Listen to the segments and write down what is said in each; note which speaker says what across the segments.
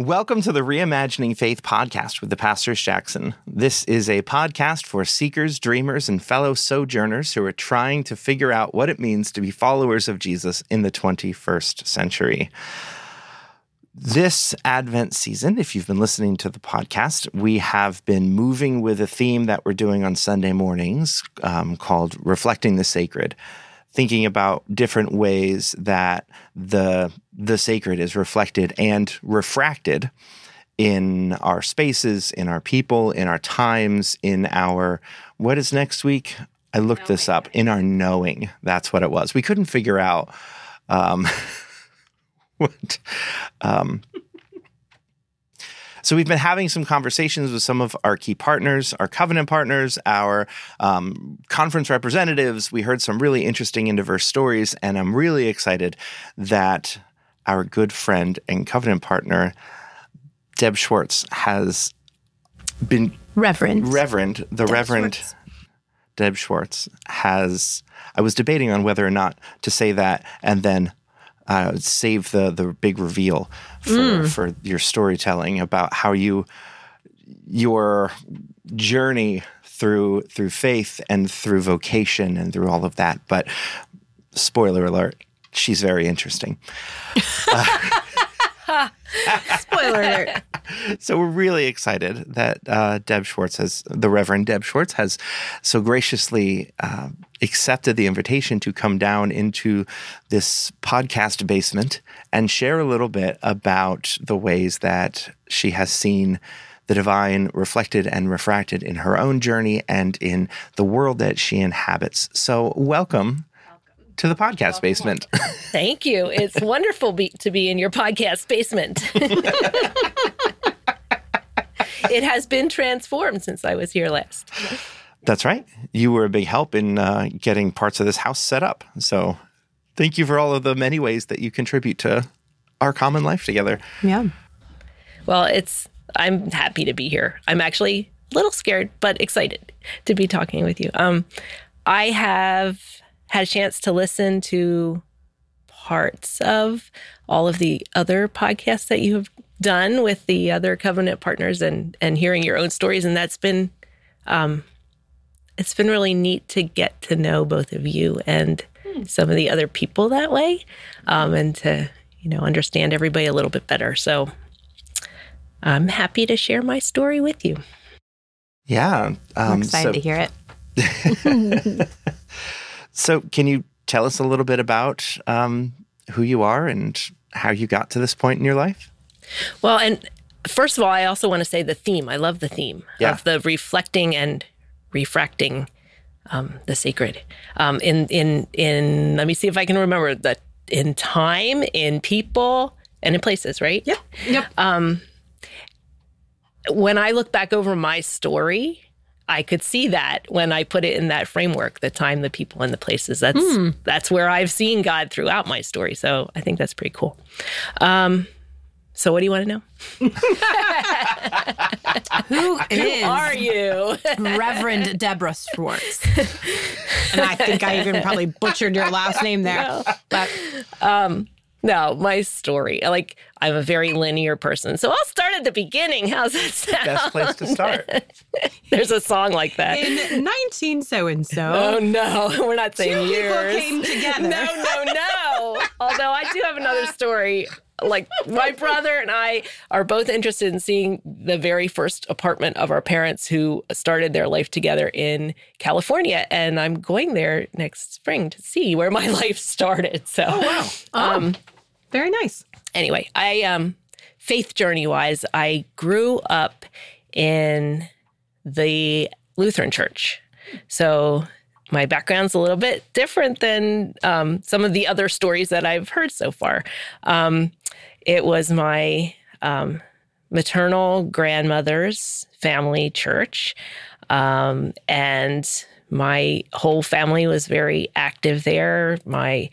Speaker 1: Welcome to the Reimagining Faith podcast with the Pastors Jackson. This is a podcast for seekers, dreamers, and fellow sojourners who are trying to figure out what it means to be followers of Jesus in the 21st century. This Advent season, if you've been listening to the podcast, we have been moving with a theme that we're doing on Sunday mornings um, called Reflecting the Sacred thinking about different ways that the the sacred is reflected and refracted in our spaces, in our people, in our times, in our what is next week? I looked knowing. this up. In our knowing, that's what it was. We couldn't figure out um, what um, so we've been having some conversations with some of our key partners, our covenant partners, our um, conference representatives. We heard some really interesting and diverse stories, and I'm really excited that our good friend and covenant partner, Deb Schwartz, has been
Speaker 2: Reverend
Speaker 1: Reverend the Deb Reverend Schwartz. Deb Schwartz has. I was debating on whether or not to say that and then uh, save the the big reveal for mm. for your storytelling about how you your journey through through faith and through vocation and through all of that. But spoiler alert, she's very interesting. Uh,
Speaker 2: Spoiler alert.
Speaker 1: So we're really excited that uh, Deb Schwartz has, the Reverend Deb Schwartz has so graciously uh, accepted the invitation to come down into this podcast basement and share a little bit about the ways that she has seen the divine reflected and refracted in her own journey and in the world that she inhabits. So, welcome to the podcast basement.
Speaker 3: Thank you. It's wonderful be- to be in your podcast basement. it has been transformed since I was here last.
Speaker 1: That's right. You were a big help in uh, getting parts of this house set up. So thank you for all of the many ways that you contribute to our common life together.
Speaker 2: Yeah.
Speaker 3: Well, it's, I'm happy to be here. I'm actually a little scared, but excited to be talking with you. Um, I have had a chance to listen to parts of all of the other podcasts that you have done with the other covenant partners and and hearing your own stories. And that's been um it's been really neat to get to know both of you and hmm. some of the other people that way um and to you know understand everybody a little bit better. So i'm happy to share my story with you.
Speaker 1: Yeah
Speaker 2: um, i'm excited so- to hear it
Speaker 1: So, can you tell us a little bit about um, who you are and how you got to this point in your life?
Speaker 3: Well, and first of all, I also want to say the theme. I love the theme yeah. of the reflecting and refracting um, the sacred. Um, in in in, let me see if I can remember that in time, in people, and in places. Right?
Speaker 2: Yep. Yep. Um,
Speaker 3: when I look back over my story, I could see that when I put it in that framework, the time, the people, and the places. That's mm. that's where I've seen God throughout my story. So I think that's pretty cool. Um, so what do you want to know?
Speaker 2: Who is
Speaker 3: Who are you?
Speaker 2: Reverend Deborah Schwartz. and I think I even probably butchered your last name there. No. But
Speaker 3: um, no, my story. Like I'm a very linear person. So I'll start at the beginning. How's that sound?
Speaker 1: Best place to start.
Speaker 3: There's a song like that.
Speaker 2: In 19 so and so.
Speaker 3: Oh no, we're not saying
Speaker 2: two
Speaker 3: years.
Speaker 2: came together.
Speaker 3: No, no, no. Although I do have another story. Like my brother and I are both interested in seeing the very first apartment of our parents who started their life together in California. And I'm going there next spring to see where my life started. So,
Speaker 2: oh, wow. Um, oh, very nice
Speaker 3: anyway, I um faith journey wise, I grew up in the Lutheran church. So my background's a little bit different than um, some of the other stories that I've heard so far. Um, it was my um, maternal grandmother's family church. Um, and my whole family was very active there. My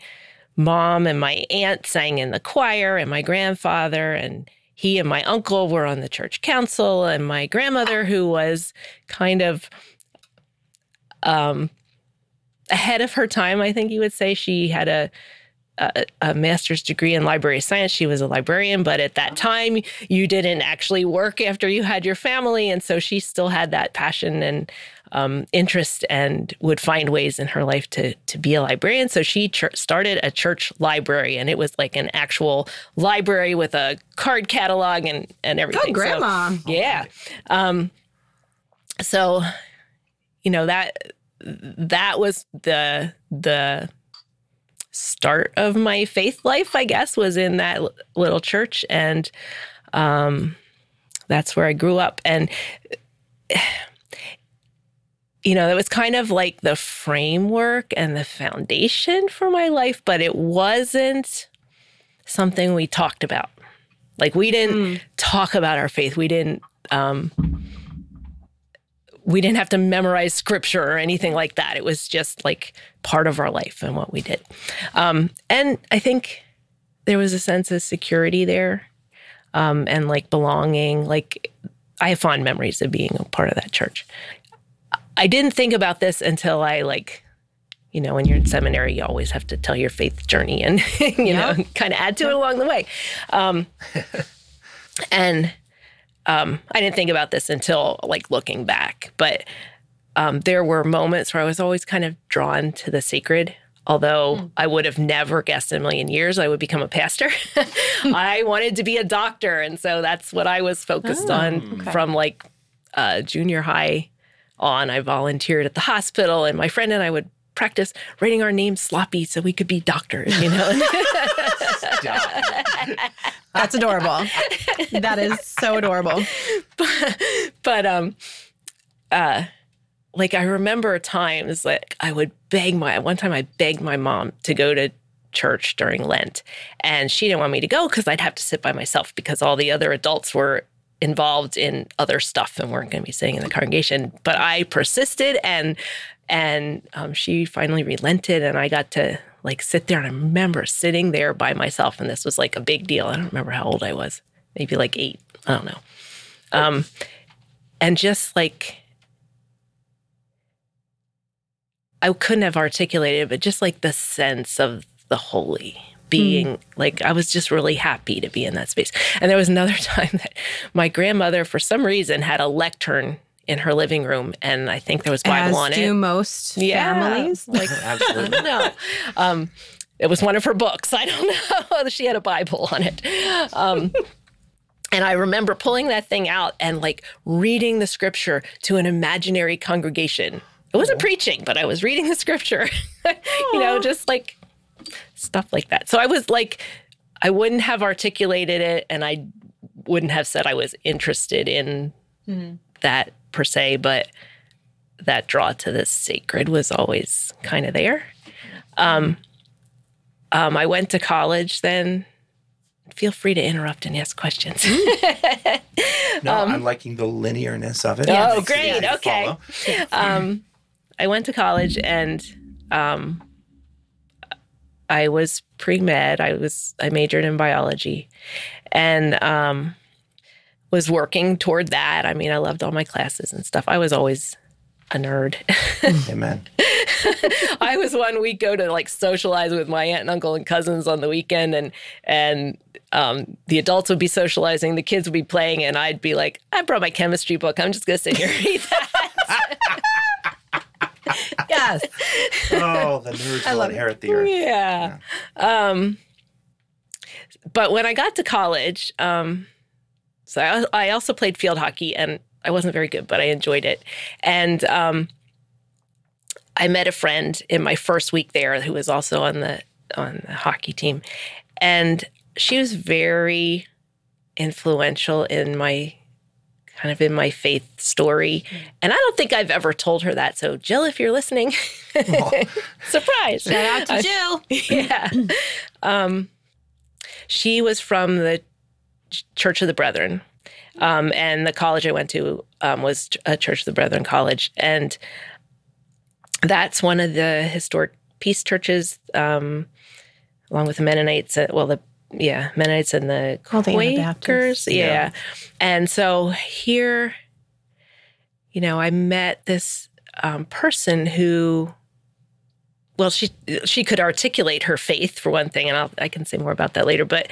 Speaker 3: mom and my aunt sang in the choir, and my grandfather and he and my uncle were on the church council, and my grandmother, who was kind of um, ahead of her time, I think you would say, she had a a, a, master's degree in library science. She was a librarian, but at that time, you didn't actually work after you had your family. And so she still had that passion and um, interest and would find ways in her life to, to be a librarian. So she ch- started a church library, and it was like an actual library with a card catalog and, and everything.
Speaker 2: Oh, grandma.
Speaker 3: So, yeah. Um, so, you know, that that was the the start of my faith life, I guess, was in that little church. And um, that's where I grew up. And, you know, it was kind of like the framework and the foundation for my life, but it wasn't something we talked about. Like, we didn't mm. talk about our faith. We didn't. Um, we didn't have to memorize scripture or anything like that. It was just like part of our life and what we did. Um, and I think there was a sense of security there um, and like belonging. Like I have fond memories of being a part of that church. I didn't think about this until I like, you know, when you're in seminary, you always have to tell your faith journey and you yep. know, kind of add to it along the way. Um, and um, I didn't think about this until like looking back, but um, there were moments where I was always kind of drawn to the sacred. Although mm. I would have never guessed in a million years I would become a pastor. I wanted to be a doctor. And so that's what I was focused oh, on okay. from like uh, junior high on. I volunteered at the hospital, and my friend and I would practice writing our names sloppy so we could be doctors, you know?
Speaker 2: That's adorable. That is so adorable.
Speaker 3: But, but um, uh, like I remember times like I would beg my one time I begged my mom to go to church during Lent, and she didn't want me to go because I'd have to sit by myself because all the other adults were involved in other stuff and weren't going to be sitting in the congregation. But I persisted, and and um, she finally relented, and I got to like sit there. And I remember sitting there by myself, and this was like a big deal. I don't remember how old I was, maybe like eight. I don't know. Um, and just like I couldn't have articulated but just like the sense of the holy being mm. like I was just really happy to be in that space. And there was another time that my grandmother, for some reason, had a lectern in her living room, and I think there was Bible
Speaker 2: As
Speaker 3: on
Speaker 2: do
Speaker 3: it.
Speaker 2: most yeah. families,
Speaker 3: like absolutely no. Um, it was one of her books. I don't know. she had a Bible on it. Um, and I remember pulling that thing out and like reading the scripture to an imaginary congregation. It wasn't preaching, but I was reading the scripture. you know, just like stuff like that. So I was like, I wouldn't have articulated it, and I wouldn't have said I was interested in mm-hmm. that per se, but that draw to the sacred was always kind of there. Um, um, I went to college then. Feel free to interrupt and ask questions.
Speaker 1: no, um, I'm liking the linearness of it.
Speaker 3: Oh, great. Okay. Um, I went to college and um, I was pre med. I was I majored in biology, and um, was working toward that. I mean, I loved all my classes and stuff. I was always a nerd.
Speaker 1: Amen.
Speaker 3: I was one week go to like socialize with my aunt and uncle and cousins on the weekend, and and um, the adults would be socializing, the kids would be playing, and I'd be like, I brought my chemistry book. I'm just gonna sit here and read that.
Speaker 2: yes.
Speaker 1: Oh, the nerds will inherit the earth.
Speaker 3: Yeah. yeah. Um, but when I got to college, um, so I, I, also played field hockey and I wasn't very good, but I enjoyed it. And um, I met a friend in my first week there who was also on the on the hockey team, and she was very influential in my kind of in my faith story. And I don't think I've ever told her that. So, Jill, if you're listening, surprise.
Speaker 2: Shout out to Jill.
Speaker 3: yeah. Um, she was from the Church of the Brethren. Um, and the college I went to um, was a Church of the Brethren college. And that's one of the historic peace churches, um, along with the Mennonites. Uh, well, the yeah, Mennonites and the Quakers.
Speaker 2: The
Speaker 3: yeah. yeah. And so here, you know, I met this um, person who well, she she could articulate her faith for one thing, and I'll, I can say more about that later. But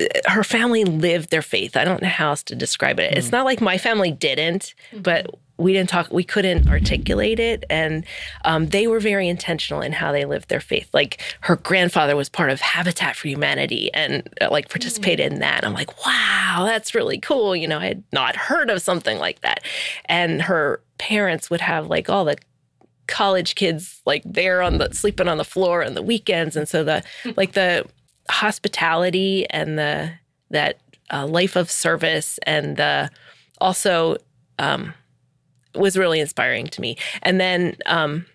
Speaker 3: uh, her family lived their faith. I don't know how else to describe it. It's not like my family didn't, but we didn't talk. We couldn't articulate it, and um, they were very intentional in how they lived their faith. Like her grandfather was part of Habitat for Humanity, and uh, like participated in that. I'm like, wow, that's really cool. You know, I had not heard of something like that, and her parents would have like all the college kids like there on the sleeping on the floor on the weekends and so the like the hospitality and the that uh, life of service and the also um, was really inspiring to me and then um,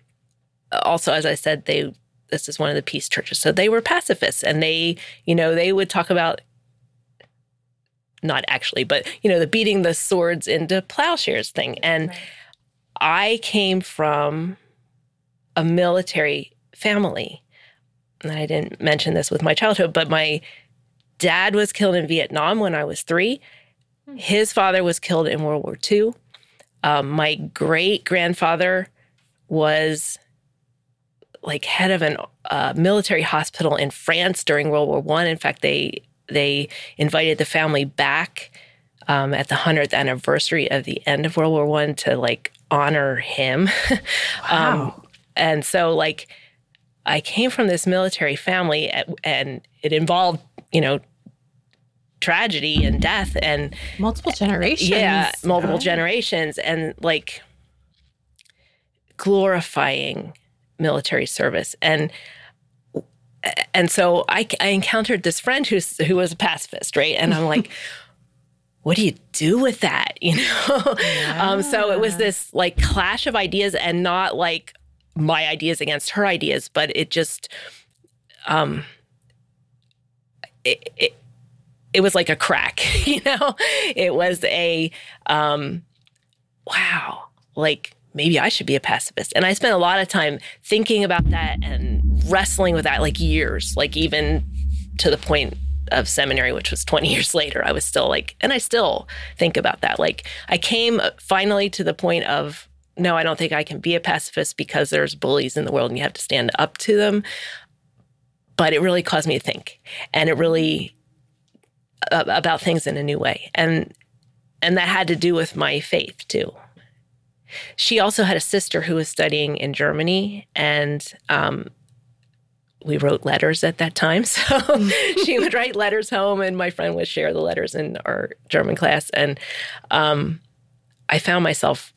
Speaker 3: also as i said they this is one of the peace churches so they were pacifists and they you know they would talk about not actually but you know the beating the swords into plowshares thing and I came from a military family. And I didn't mention this with my childhood, but my dad was killed in Vietnam when I was three. His father was killed in World War II. Um, my great grandfather was like head of a uh, military hospital in France during World War One. In fact, they they invited the family back um, at the hundredth anniversary of the end of World War One to like honor him. um,
Speaker 2: Wow.
Speaker 3: and so, like, I came from this military family, at, and it involved, you know, tragedy and death, and
Speaker 2: Multiple generations.
Speaker 3: yeah, multiple generations, and like glorifying military service, and and so I, I encountered this friend who's who was a pacifist, right? And I'm like. what do you do with that you know um, so it was this like clash of ideas and not like my ideas against her ideas but it just um it, it, it was like a crack you know it was a um wow like maybe i should be a pacifist and i spent a lot of time thinking about that and wrestling with that like years like even to the point of seminary, which was 20 years later, I was still like, and I still think about that. Like, I came finally to the point of, no, I don't think I can be a pacifist because there's bullies in the world and you have to stand up to them. But it really caused me to think, and it really uh, about things in a new way, and and that had to do with my faith too. She also had a sister who was studying in Germany, and um, we wrote letters at that time. So she would write letters home, and my friend would share the letters in our German class. And um, I found myself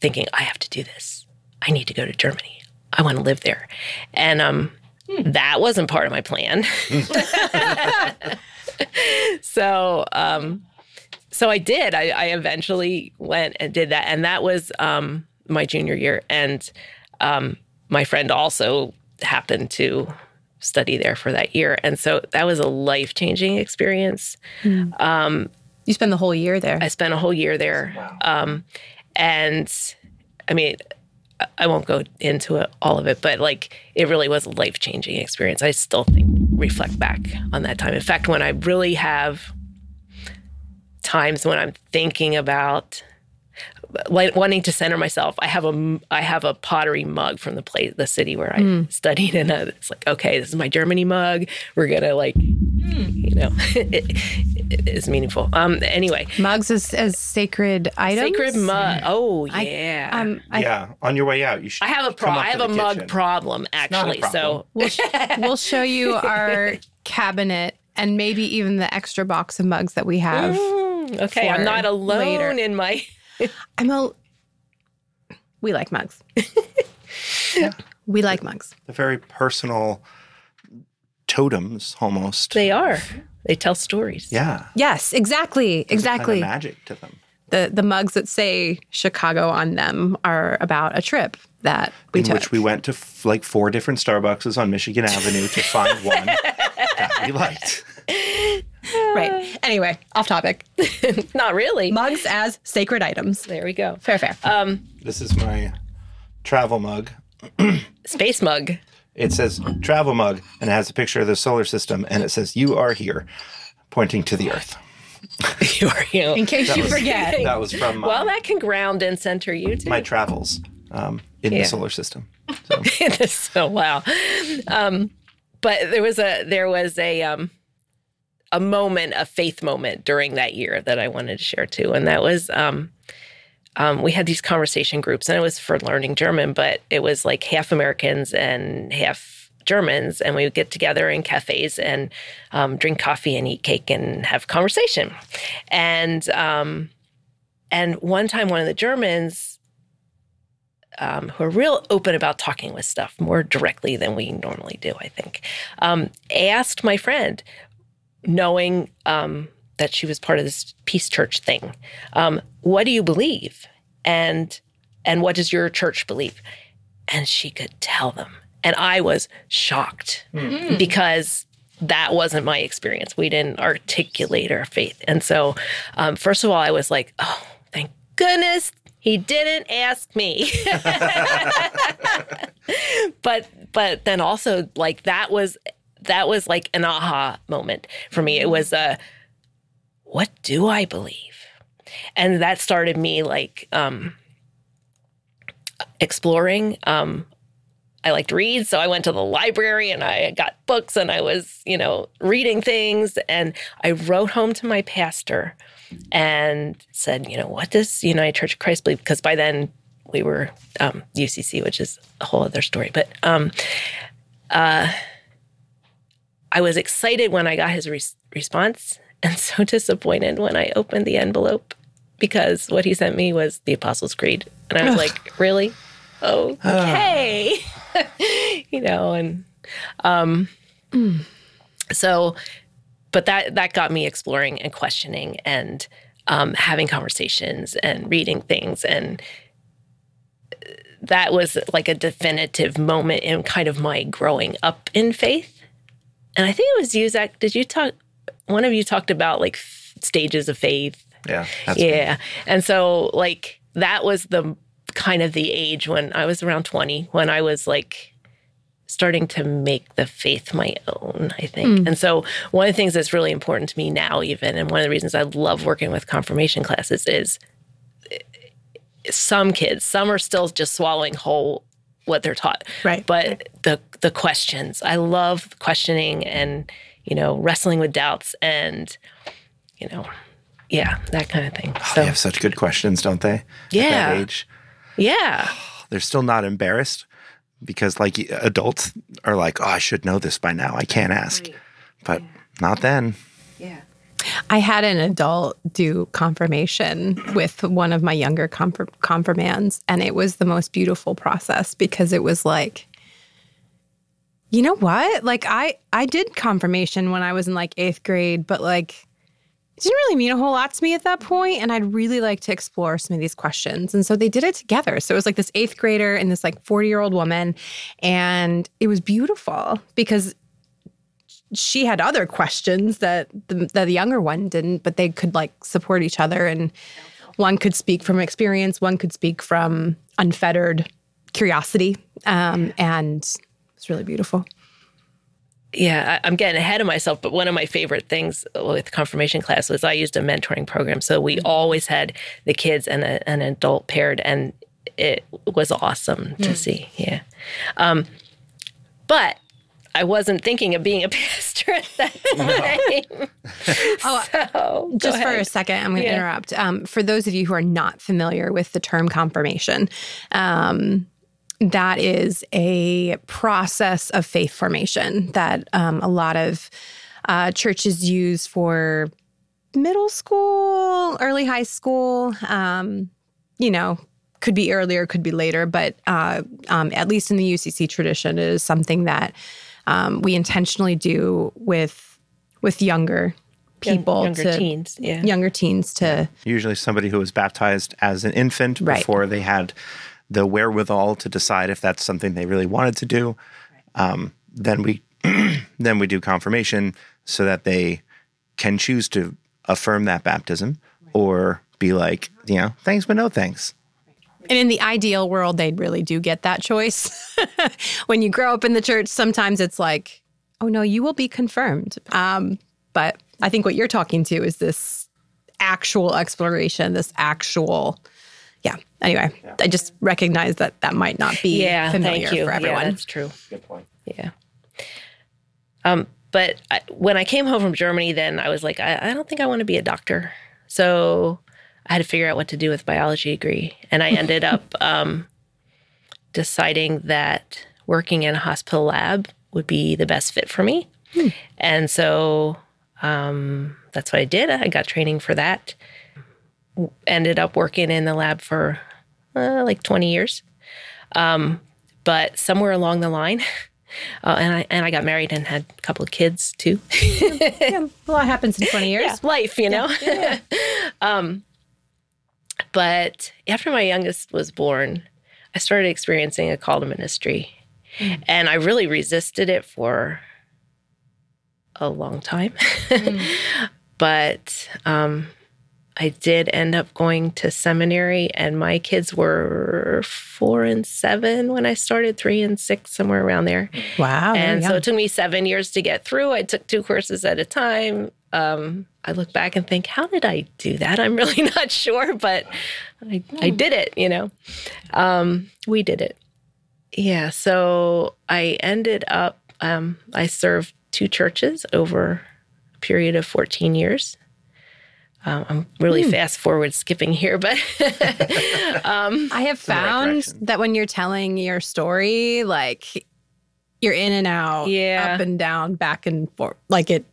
Speaker 3: thinking, I have to do this. I need to go to Germany. I want to live there. And um, that wasn't part of my plan. so, um, so I did. I, I eventually went and did that, and that was um, my junior year. And um, my friend also happened to study there for that year, and so that was a life changing experience. Um,
Speaker 2: You spent the whole year there.
Speaker 3: I spent a whole year there, um, and I mean, I- won't go into it, all of it, but like it really was a life changing experience. I still think reflect back on that time. In fact, when I really have times when I'm thinking about like wanting to center myself, I have a I have a pottery mug from the place the city where I studied, and uh, it's like okay, this is my Germany mug. We're gonna like, you know, it, it is meaningful. Um, anyway,
Speaker 2: Mugs as, as sacred items.
Speaker 3: sacred mug. Oh
Speaker 2: I-
Speaker 3: yeah.
Speaker 2: Um, I,
Speaker 1: yeah, on your way out, you should.
Speaker 3: I have a pro-
Speaker 1: come up
Speaker 3: I have a mug
Speaker 1: kitchen.
Speaker 3: problem actually.
Speaker 1: problem.
Speaker 3: So
Speaker 2: we'll, sh- we'll show you our cabinet and maybe even the extra box of mugs that we have.
Speaker 3: Mm, okay, I'm not alone
Speaker 2: later.
Speaker 3: in my.
Speaker 2: I'm a. We like mugs. We like mugs.
Speaker 1: The very personal totems, almost.
Speaker 3: They are. They tell stories.
Speaker 1: yeah,
Speaker 2: Yes, exactly,
Speaker 1: There's a kind of
Speaker 2: exactly.
Speaker 1: magic to them.
Speaker 2: The the mugs that say Chicago on them are about a trip that we
Speaker 1: in
Speaker 2: took.
Speaker 1: which we went to f- like four different Starbucks on Michigan Avenue to find one that we liked.
Speaker 2: right. Anyway, off topic.
Speaker 3: Not really.
Speaker 2: Mugs as sacred items.
Speaker 3: There we go.
Speaker 2: Fair, fair.
Speaker 3: Um,
Speaker 1: This is my travel mug.
Speaker 3: space mug.
Speaker 1: It says travel mug and it has a picture of the solar system and it says you are here, pointing to the earth.
Speaker 3: you are you.
Speaker 2: In case you
Speaker 1: was-
Speaker 2: forget.
Speaker 1: That was from my,
Speaker 3: Well, that can ground and center you too.
Speaker 1: my travels. um, in
Speaker 3: Yeah.
Speaker 1: the solar system. So,
Speaker 3: so wow. Um, but there was a there was a um, a moment, a faith moment during that year that I wanted to share too, and that was um, um, we had these conversation groups, and it was for learning German, but it was like half Americans and half Germans, and we would get together in cafes and um, drink coffee and eat cake and have conversation, and um, and one time one of the Germans um, who are real open about talking with stuff more directly than we normally do, I think, um, asked my friend, knowing um, that she was part of this peace church thing, um, what do you believe? And and what does your church believe? And she could tell them. And I was shocked because that wasn't my experience. We didn't articulate our faith. And so, um, first of all, I was like, oh, thank goodness he didn't ask me. but but then also like that was that was like an aha moment for me. It was a what do I believe? And that started me like um exploring um I like to read, so I went to the library and I got books and I was, you know, reading things and I wrote home to my pastor and said, you know, what does United Church of Christ believe? Because by then we were um, UCC, which is a whole other story. But um, uh, I was excited when I got his re- response and so disappointed when I opened the envelope because what he sent me was the Apostles' Creed. And I was like, really? Okay. you know, and um, so but that that got me exploring and questioning and um, having conversations and reading things and that was like a definitive moment in kind of my growing up in faith and i think it was you zach did you talk one of you talked about like f- stages of faith
Speaker 1: yeah. That's
Speaker 3: yeah and so like that was the kind of the age when i was around 20 when i was like starting to make the faith my own, I think. And so one of the things that's really important to me now, even, and one of the reasons I love working with confirmation classes is eh, some kids, some are still just swallowing whole what they're taught.
Speaker 2: Right.
Speaker 3: But the the questions, I love questioning and, you know, wrestling with doubts and, you know, yeah, that kind of thing.
Speaker 1: Oh, they
Speaker 3: So
Speaker 1: have such good questions, don't they? At
Speaker 3: Yeah.
Speaker 1: that age.
Speaker 3: yeah.
Speaker 1: They're still not embarrassed because, like, adults are like, oh, I should know this by now. I can't ask. But not then.
Speaker 2: I had an adult do confirmation with one of my younger confir- confirmands, and it was the most beautiful process because it was like, you know what? Like I I did confirmation when I was in like eighth grade, but like it didn't really mean a whole lot to me at that point, and I'd really like to explore some of these questions. And so they did it together. So it was like this eighth grader and this like forty year old woman, and it was beautiful because she had other questions that the, that the younger one didn't, but they could like support each other. And one could speak from experience, one could speak from unfettered curiosity. Um, and it's really beautiful.
Speaker 3: yeah, I, I'm getting ahead of myself, but one of my favorite things with confirmation class was I used a mentoring program. So we always had the kids and a, an adult paired, and it was awesome to see. Yeah. Um, but I wasn't thinking of being a pastor at that time.
Speaker 2: Oh,
Speaker 3: so,
Speaker 2: Just for a second, I'm going to
Speaker 3: Yeah.
Speaker 2: interrupt. Um, for those of you who are not familiar with the term confirmation, um, that is a process of faith formation that um, a lot of uh, churches use for middle school, early high school. Um, you know, could be earlier, could be later, but uh, um, at least in the UCC tradition, it is something that um, we intentionally do with with younger
Speaker 3: Young-
Speaker 2: people
Speaker 3: younger
Speaker 2: to
Speaker 3: teens. Yeah.
Speaker 2: younger teens to
Speaker 1: Usually somebody who was baptized as an infant
Speaker 2: Right.
Speaker 1: before they had the wherewithal to decide if that's something they really wanted to do. Um, then we then we do confirmation so that they can choose to affirm that baptism or be like, you know, thanks but no thanks.
Speaker 2: And in the ideal world, they really do get that choice. when you grow up in the church, sometimes it's like, oh no, you will be confirmed. Um, but I think what you're talking to is this actual exploration, this actual, yeah. Anyway, I just recognize that that might not be
Speaker 3: Yeah,
Speaker 2: familiar
Speaker 3: thank you.
Speaker 2: for
Speaker 3: Yeah,
Speaker 2: everyone.
Speaker 3: that's true.
Speaker 1: Good point.
Speaker 3: Yeah. Um, but I, when I came home from Germany, then I was like, I, I don't think I want to be a doctor. So I had to figure out what to do with biology degree, and I ended up um, deciding that working in a hospital lab would be the best fit for me. And so um, that's what I did. I got training for that. Ended up working in the lab for uh, like 20 years. Um, but somewhere along the line, uh, and I and I got married and had a couple of kids too.
Speaker 2: yeah, a lot happens in 20 years.
Speaker 3: Yeah, life, you know. um, but after my youngest was born, I started experiencing a call to ministry, and I really resisted it for a long time. but um, I did end up going to seminary, and my kids were four and seven when I started, three and six, somewhere around there.
Speaker 2: Wow.
Speaker 3: And so it took me seven years to get through. I took two courses at a time. Um, I look back and think, how did I do that? I'm really not sure, but I, I did it, you know. Um, we did it. Yeah. So I ended up, um, I served two churches over a period of 14 years. Um, I'm really fast forward skipping here, but um,
Speaker 2: I have
Speaker 1: the right
Speaker 2: found that when you're telling your story, like you're in and out,
Speaker 3: Yeah.
Speaker 2: up and down, back and forth. Like it,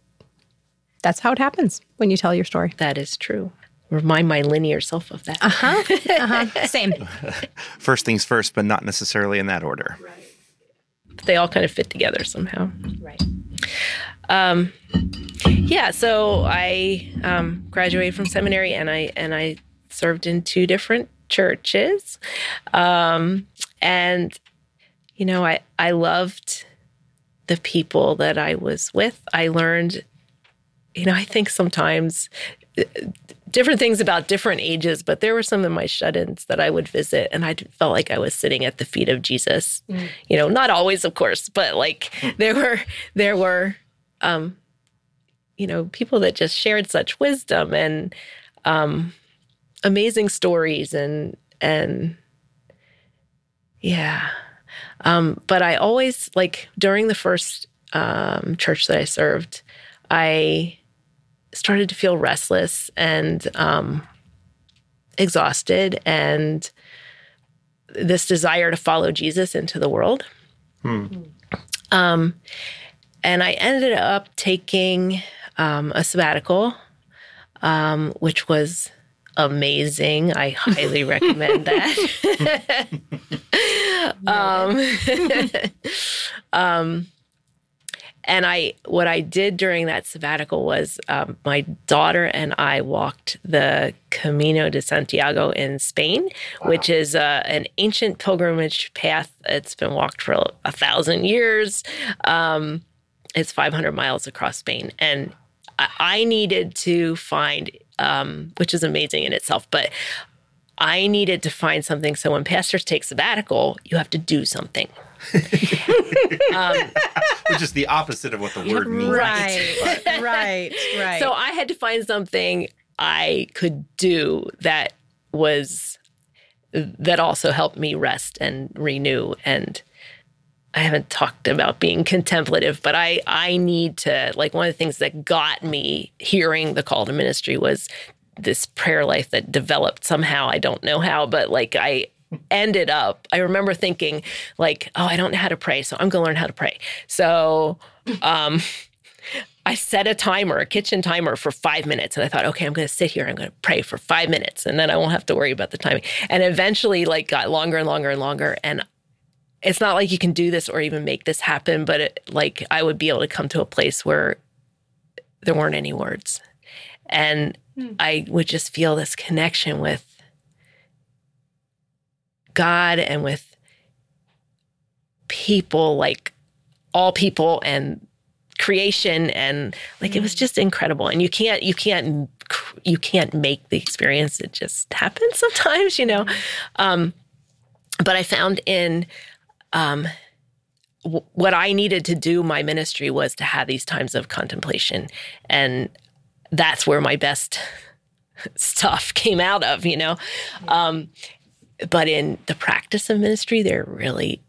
Speaker 2: that's how it happens when you tell your story.
Speaker 3: that is true. Remind my linear self of that.
Speaker 2: Uh huh. Uh-huh. Same.
Speaker 1: First things first, but not necessarily in that order. Right.
Speaker 3: But they all kind of fit together somehow.
Speaker 2: Right.
Speaker 3: Um, yeah, so I um, graduated from seminary and I and I served in two different churches, um, and you know I I loved the people that I was with. I learned, you know, I think sometimes uh, different things about different ages, but there were some of my shut-ins that I would visit, and I felt like I was sitting at the feet of Jesus. You know, not always, of course, but like there were there were um, you know, people that just shared such wisdom and um, amazing stories and and yeah. Um, but I always like during the first um, church that I served, I started to feel restless and um, exhausted and this desire to follow Jesus into the world. Um, and I ended up taking um, a sabbatical, um, which was amazing. I highly recommend that. um, um, and I, what I did during that sabbatical was um, my daughter and I walked the Camino de Santiago in Spain, which is uh, an ancient pilgrimage path. It's been walked for a, thousand years. Um, it's 500 miles across Spain. And I, I needed to find, um, which is amazing in itself, but I needed to find something. So when pastors take sabbatical, you have to do something.
Speaker 1: Um, Which is the opposite of what the word means.
Speaker 2: Right. right. Right.
Speaker 3: So I had to find something I could do that was that also helped me rest and renew and I haven't talked about being contemplative, but I I need to like one of the things that got me hearing the call to ministry was this prayer life that developed somehow. I don't know how, but like I ended up I remember thinking like, oh, I don't know how to pray, so I'm going to learn how to pray. So, um I set a timer, a kitchen timer for five minutes. And I thought, okay, I'm going to sit here. I'm going to pray for five minutes and then I won't have to worry about the timing. And eventually, like, got longer and longer and longer. And it's not like you can do this or even make this happen, but it, like, I would be able to come to a place where there weren't any words. And I would just feel this connection with God and with people, like all people and creation and like it was just incredible. And you can't you can't you can't make the experience. It just happens sometimes you know? Um but i found in um w- what i needed to do my ministry was to have these times of contemplation. And that's where my best stuff came out of you know? Um but in the practice of ministry, they're really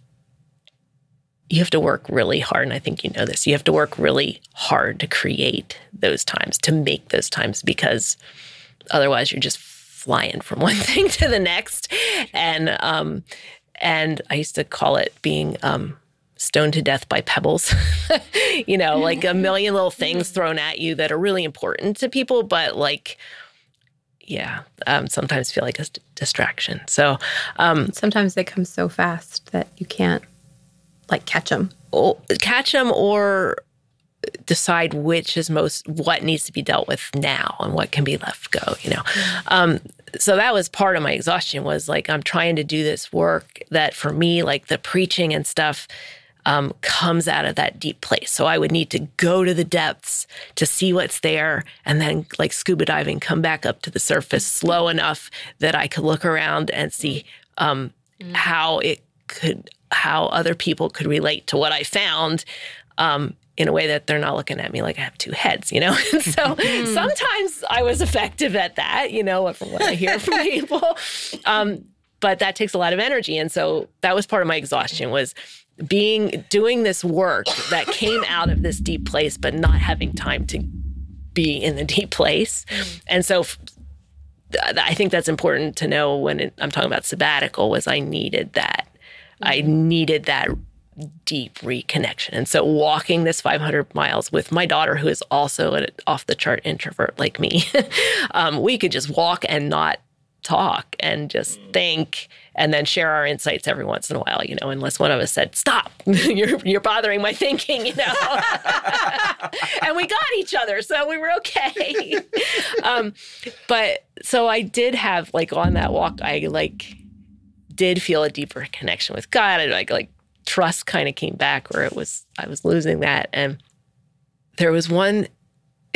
Speaker 3: you have to work really hard. And I think you know this. You have to work really hard to create those times, to make those times, because otherwise you're just flying from one thing to the next. And um, and I used to call it being um, stoned to death by pebbles. you know, like a million little things thrown at you that are really important to people, but like yeah, um, sometimes feel like a distraction. So um,
Speaker 2: sometimes they come so fast that you can't like catch them.
Speaker 3: Or, catch them or decide which is most what needs to be dealt with now and what can be left go. You know, um, so that was part of my exhaustion. Was like I'm trying to do this work that for me, like the preaching and stuff um, comes out of that deep place. So I would need to go to the depths to see what's there and then, like scuba diving, come back up to the surface slow enough that I could look around and see um, mm. how it could, how other people could relate to what I found. Um, in a way that they're not looking at me like I have two heads, you know? And so mm. sometimes I was effective at that, you know, from what I hear from people. Um, but that takes a lot of energy. And so that was part of my exhaustion was being doing this work that came out of this deep place but not having time to be in the deep place. And so i think that's important to know when it, i'm talking about sabbatical was i needed that. I needed that deep reconnection. And so walking this 500 miles with my daughter who is also an off the chart introvert like me um, we could just walk and not talk and just mm. think and then share our insights every once in a while, you know, unless one of us said, stop, you're, you're bothering my thinking, you know. and we got each other, so we were okay. um, but so I did have, like, on that walk, I like did feel a deeper connection with God. And like, like trust kind of came back where it was, I was losing that. And there was one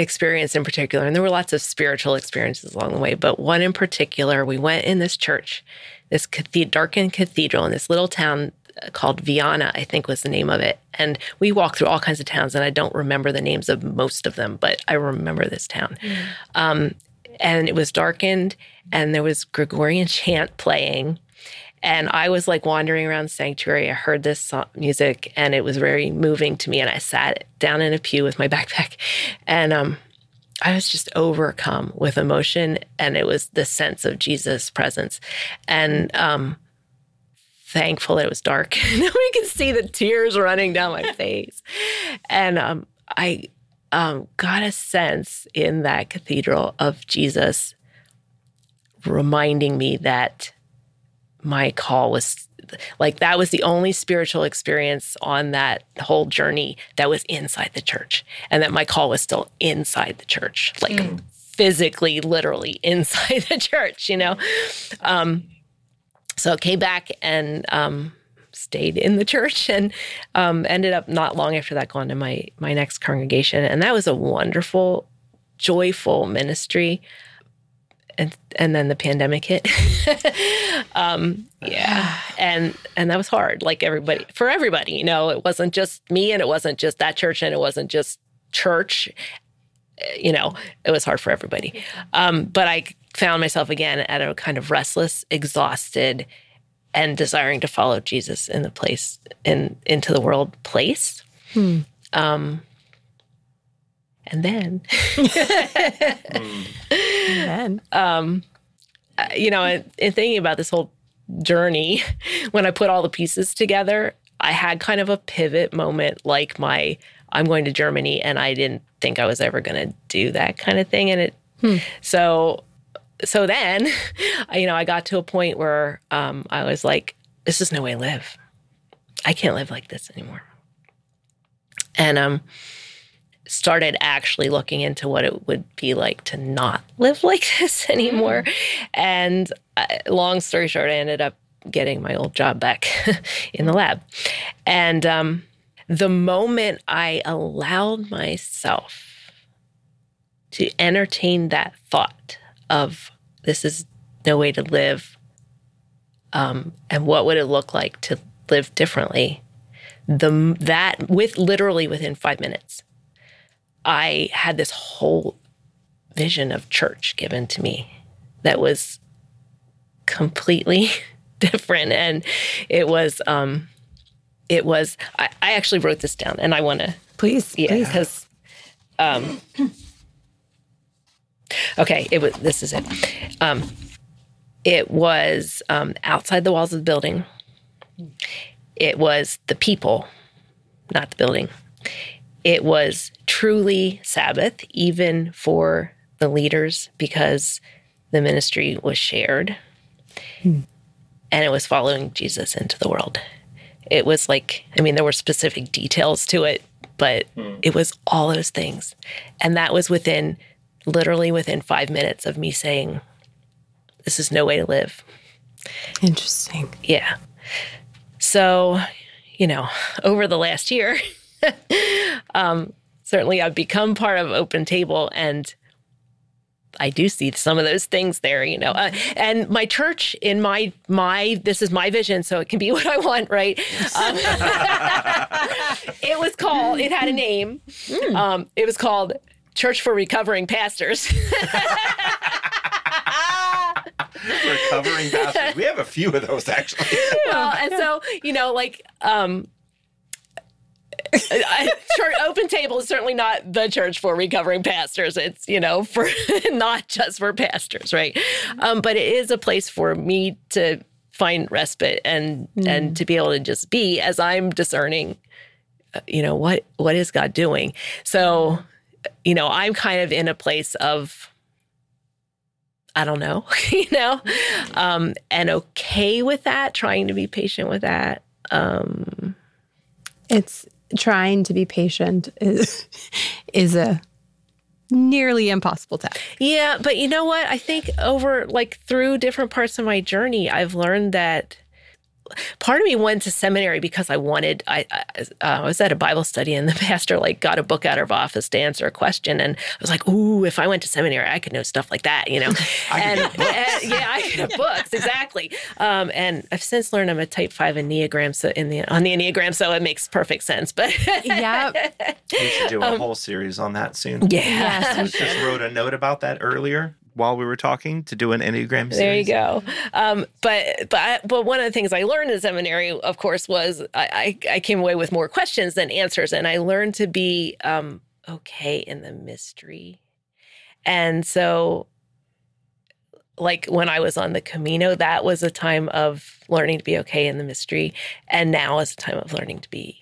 Speaker 3: experience in particular, and there were lots of spiritual experiences along the way, but one in particular, we went in this church this darkened cathedral in this little town uh, called Viana, I think was the name of it. And we walked through all kinds of towns, and I don't remember the names of most of them, but I remember this town. Mm. Um, and it was darkened, and there was Gregorian chant playing. And I was like wandering around sanctuary. I heard this song, music, and it was very moving to me. And I sat down in a pew with my backpack, and um, I was just overcome with emotion, and it was the sense of Jesus' presence, and um, thankful that it was dark. we could see the tears running down my face, and um, I um, got a sense in that cathedral of Jesus reminding me that my call was like that was the only spiritual experience on that whole journey that was inside the church and that my call was still inside the church like mm. physically literally inside the church you know? Um, so came back and um, stayed in the church and um, ended up not long after that going to my my next congregation. And that was a wonderful joyful ministry and and then the pandemic hit. um, yeah, and and that was hard. Like everybody, for everybody, you know, it wasn't just me, and it wasn't just that church, and it wasn't just church. You know, it was hard for everybody. Um, but I found myself again at a kind of restless, exhausted, and desiring to follow Jesus in the place in into the world place. Hmm. Um, and then, and then, um, you know, in, in thinking about this whole journey, when I put all the pieces together, I had kind of a pivot moment, like my I'm going to Germany, and I didn't think I was ever going to do that kind of thing, and it. Hmm. So, so then, you know, I got to a point where um, I was like, "This is no way to live. I can't live like this anymore." And um, started actually looking into what it would be like to not live like this anymore. Mm-hmm. And uh, long story short, I ended up getting my old job back in the lab. And um, the moment I allowed myself to entertain that thought of this is no way to live, um, and what would it look like to live differently, the that with literally within five minutes, I had this whole vision of church given to me that was completely different. And it was, um, it was, I, I actually wrote this down and I want to,
Speaker 2: Please,
Speaker 3: yeah,
Speaker 2: please.
Speaker 3: because, um, okay, it was, this is it. Um, it was um, outside the walls of the building. It was the people, not the building. It was truly Sabbath, even for the leaders, because the ministry was shared hmm. and it was following Jesus into the world. It was like, I mean, there were specific details to it, but hmm. it was all those things. And that was within, literally within five minutes of me saying, this is no way to live.
Speaker 2: Interesting.
Speaker 3: Yeah. So, you know, over the last year, um, certainly I've become part of Open Table and I do see some of those things there, you know. Uh, and my church, in my my, this is my vision, so it can be what I want, right? Um, it was called. It had a name. Um, it was called Church for Recovering Pastors.
Speaker 1: Recovering pastors. We have a few of those actually.
Speaker 3: well, and so you know, like, um, church, open table is certainly not the church for recovering pastors. It's you know for not just for pastors, right? Um, but it is a place for me to find respite and and to be able to just be as I'm discerning. uh, You know what what is God doing? So, you know, I'm kind of in a place of I don't know, you know, um, and okay with that, trying to be patient with that. Um,
Speaker 2: It's trying to be patient is is a nearly impossible task.
Speaker 3: yeah, but you know what? I think over like through different parts of my journey, I've learned that part of me went to seminary because I wanted. I, I, uh, I was at a Bible study and the pastor like got a book out of office to answer a question, and I was like, "Ooh, if I went to seminary, I could know stuff like that," you know. and, and- yeah, I could have books exactly. Um, and I've since learned I'm a Type Five Enneagram, so in the on the Enneagram, so it makes perfect sense. But
Speaker 2: Yeah.
Speaker 1: We should do a whole series on that soon.
Speaker 3: yeah.
Speaker 2: Yes.
Speaker 1: Just wrote a note about that earlier while we were talking to do an Enneagram series.
Speaker 3: There you go. Um, but but I, but one of the things I learned in seminary, of course, was I, I, I came away with more questions than answers, and I learned to be um, okay in the mystery. And so, like when I was on the Camino, that was a time of learning to be okay in the mystery, and now is a time of learning to be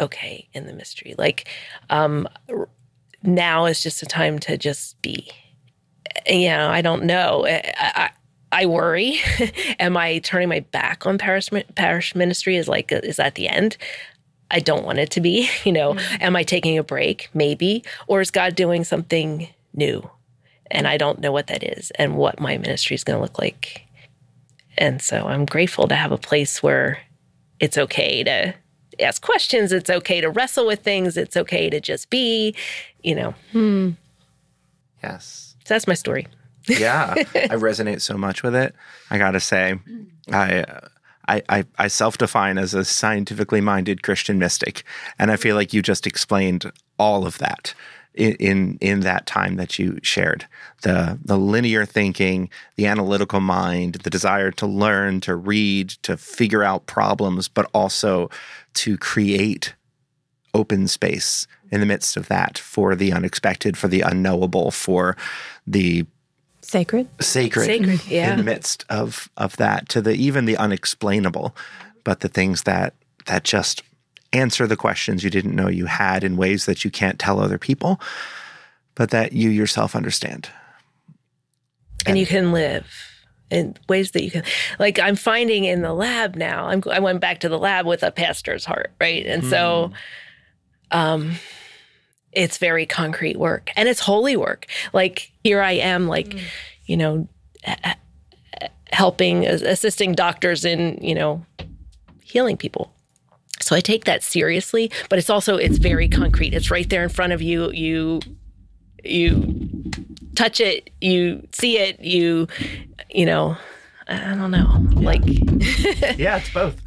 Speaker 3: okay in the mystery. Like um, now is just a time to just be you know, I don't know. I, I, I worry. Am I turning my back on parish parish ministry? Is like is that the end? I don't want it to be. You know, mm. am I taking a break? Maybe, or is God doing something new, and I don't know what that is and what my ministry is going to look like. And so I'm grateful to have a place where it's okay to ask questions. It's okay to wrestle with things. It's okay to just be. You know, hmm.
Speaker 1: Yes.
Speaker 3: So that's my story.
Speaker 1: yeah i resonate so much with it i gotta say i I, I, I self-define as a scientifically minded Christian mystic, and I feel like you just explained all of that in, in in that time that you shared the the linear thinking, the analytical mind, the desire to learn, to read, to figure out problems, but also to create open space in the midst of that for the unexpected, for the unknowable, for the
Speaker 2: Sacred.
Speaker 1: sacred,
Speaker 3: Sacred, yeah.
Speaker 1: in the midst of of that to the even the unexplainable but the things that that just answer the questions you didn't know you had in ways that you can't tell other people but that you yourself understand
Speaker 3: and you can live in ways that you can like i'm finding in the lab now I'm, i went back to the lab with a pastor's heart right and so mm-hmm. Um it's very concrete work and it's holy work. Like here i am like you know helping assisting doctors in you know healing people. So i take that seriously but it's also it's very concrete. It's right there in front of you. You you touch it, you see it, you, you know, I don't know, like,
Speaker 1: yeah it's both.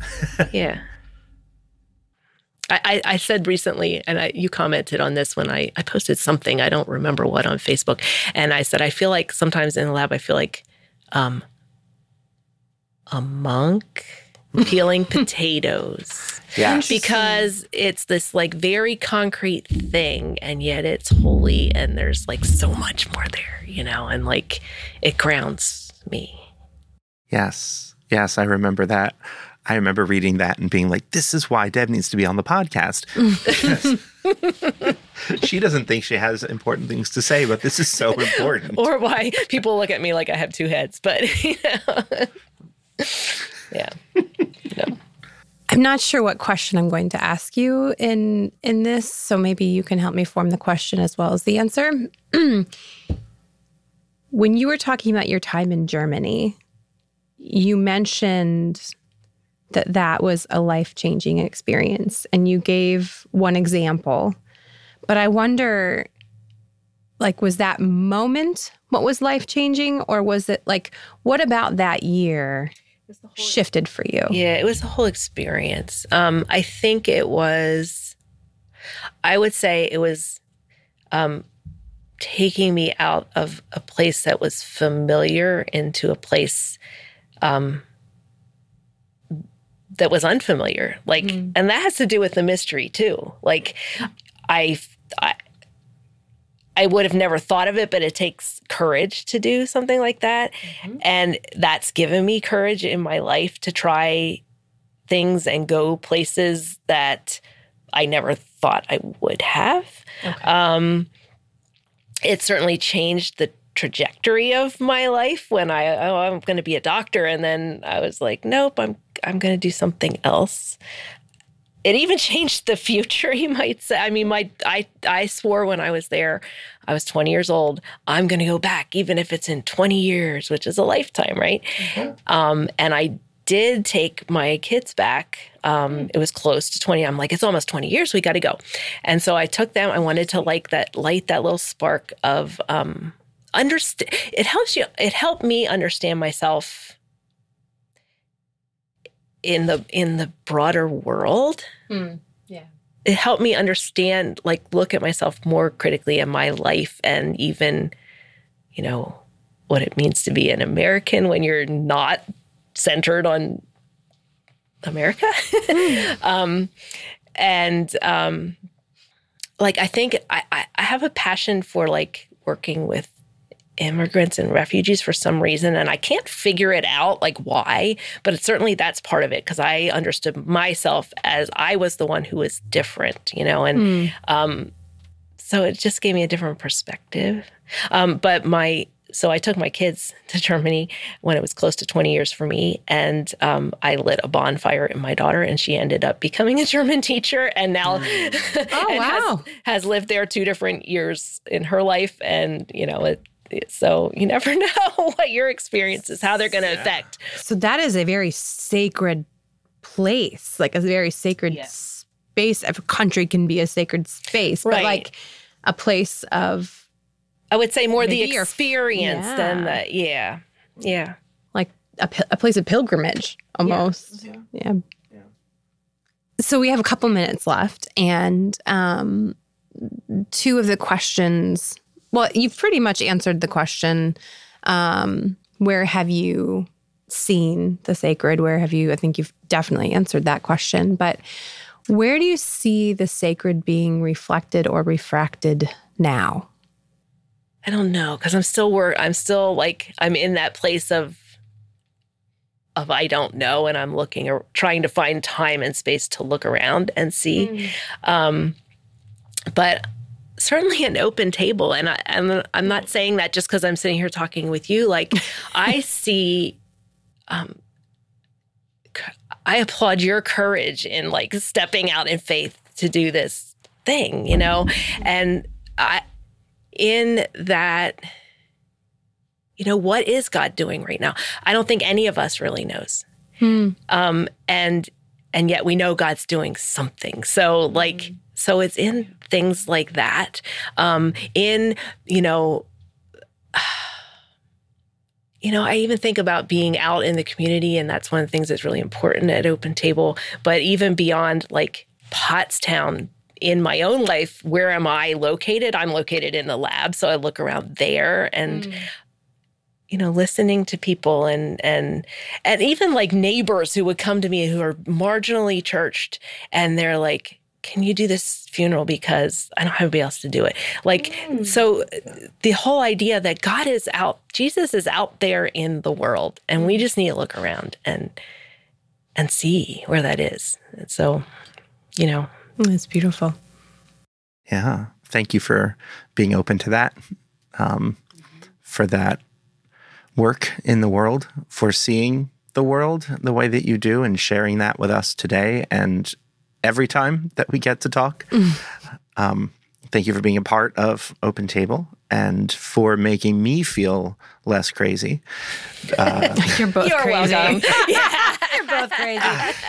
Speaker 3: Yeah. I, I, I said recently, and I, you commented on this when I, I posted something, I don't remember what on Facebook. And I said, I feel like sometimes in the lab, I feel like um, a monk peeling potatoes.
Speaker 1: Yeah.
Speaker 3: Because it's this like very concrete thing and yet it's holy and there's like so much more there, you know, and like it grounds me.
Speaker 1: Yes. Yes, I remember that. I remember reading that and being like, this is why Deb needs to be on the podcast. she doesn't think she has important things to say, but this is so important.
Speaker 3: or why people look at me like I have two heads, but you know. yeah. No.
Speaker 2: I'm not sure what question I'm going to ask you in in this, so maybe you can help me form the question as well as the answer. when you were talking about your time in Germany, you mentioned that that was a life-changing experience and you gave one example. But I wonder like was that moment what was life-changing or was it like what about that year shifted for you?
Speaker 3: Yeah, it was the whole experience. Um, I think it was, I would say it was um, taking me out of a place that was familiar into a place um, that was unfamiliar. Like, mm. and that has to do with the mystery too. Like, I, I I would have never thought of it, but it takes courage to do something like that. Mm-hmm. And that's given me courage in my life to try things and go places that I never thought I would have. Okay. Um, it certainly changed the trajectory of my life when I oh I'm going to be a doctor. And then I was like nope I'm I'm going to do something else. It even changed the future you might say. I mean my i i swore when i was there i was 20 years old i'm going to go back even if it's in 20 years which is a lifetime right? Mm-hmm. um, and i did take my kids back. Um, it was close to 20 i'm like it's almost 20 years we got to go. And so i took them i wanted to like that light that little spark of um, understand it helps you it helped me understand myself in the in the broader world. Mm, yeah. It helped me understand, like, look at myself more critically in my life and even, you know, what it means to be an American when you're not centered on America. Mm. um, and um, like, I think I, I, I have a passion for like working with immigrants and refugees for some reason and I can't figure it out like why but certainly that's part of it because I understood myself as I was the one who was different you know and mm. um, so it just gave me a different perspective um, but my so I took my kids to Germany when it was close to 20 years for me. And um, I lit a bonfire in my daughter, and she ended up becoming a German teacher. And now,
Speaker 2: mm. oh, and wow.
Speaker 3: has, has, lived there two different years in her life. And, you know, it, so you never know what your experience is, how they're going to yeah. affect.
Speaker 2: So that is a very sacred place, like a very sacred yeah. space. A country can be a sacred space, right. but like a place of.
Speaker 3: I would say more the experience yeah. than the, yeah. Yeah.
Speaker 2: Like a, a place of pilgrimage almost. Yeah. yeah. So we have a couple minutes left, and um, two of the questions well, you've pretty much answered the question. Um, where have you seen the sacred? Where have you? I think you've definitely answered that question. But where do you see the sacred being reflected or refracted now?
Speaker 3: I don't know because I'm still work. I'm still like I'm in that place of of I don't know, and I'm looking or trying to find time and space to look around and see. Mm. Um, but certainly an open table and I, am I'm not saying that just because i'm sitting here talking with you like i see um, i applaud your courage in like stepping out in faith to do this thing you know and i in that you know what is god doing right now i don't think any of us really knows hmm. um, and and yet we know god's doing something so like. So it's in things like that. Um, in, you know, you know, I even think about being out in the community, and that's one of the things that's really important at Open Table. But even beyond like Pottstown, in my own life, where am I located? I'm located in the lab, so I look around there, and mm. you know listening to people and and and even like neighbors who would come to me who are marginally churched and they're like can you do this funeral because I don't have anybody else to do it? Like, mm. so the whole idea that God is out, Jesus is out there in the world, and we just need to look around and and see where that is. And so, you know,
Speaker 2: it's beautiful.
Speaker 1: Yeah, thank you for being open to that, um, for that work in the world, for seeing the world the way that you do, and sharing that with us today and every time that we get to talk. Mm. Um, thank you for being a part of Open Table and for making me feel less crazy.
Speaker 2: Uh, You're both
Speaker 3: You're
Speaker 2: crazy.
Speaker 3: yeah.
Speaker 2: You're both crazy.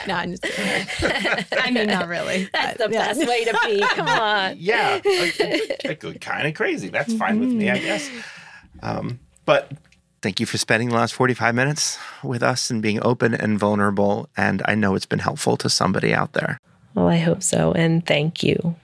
Speaker 2: No, I'm just kidding. I mean, not really.
Speaker 3: That's but, the yeah. best way to be. Come on.
Speaker 1: Yeah. kind of crazy. That's fine with me, I guess. Um, but thank you for spending the last 45 minutes with us and being open and vulnerable. And I know it's been helpful to somebody out there.
Speaker 3: Well, I hope so. And thank you.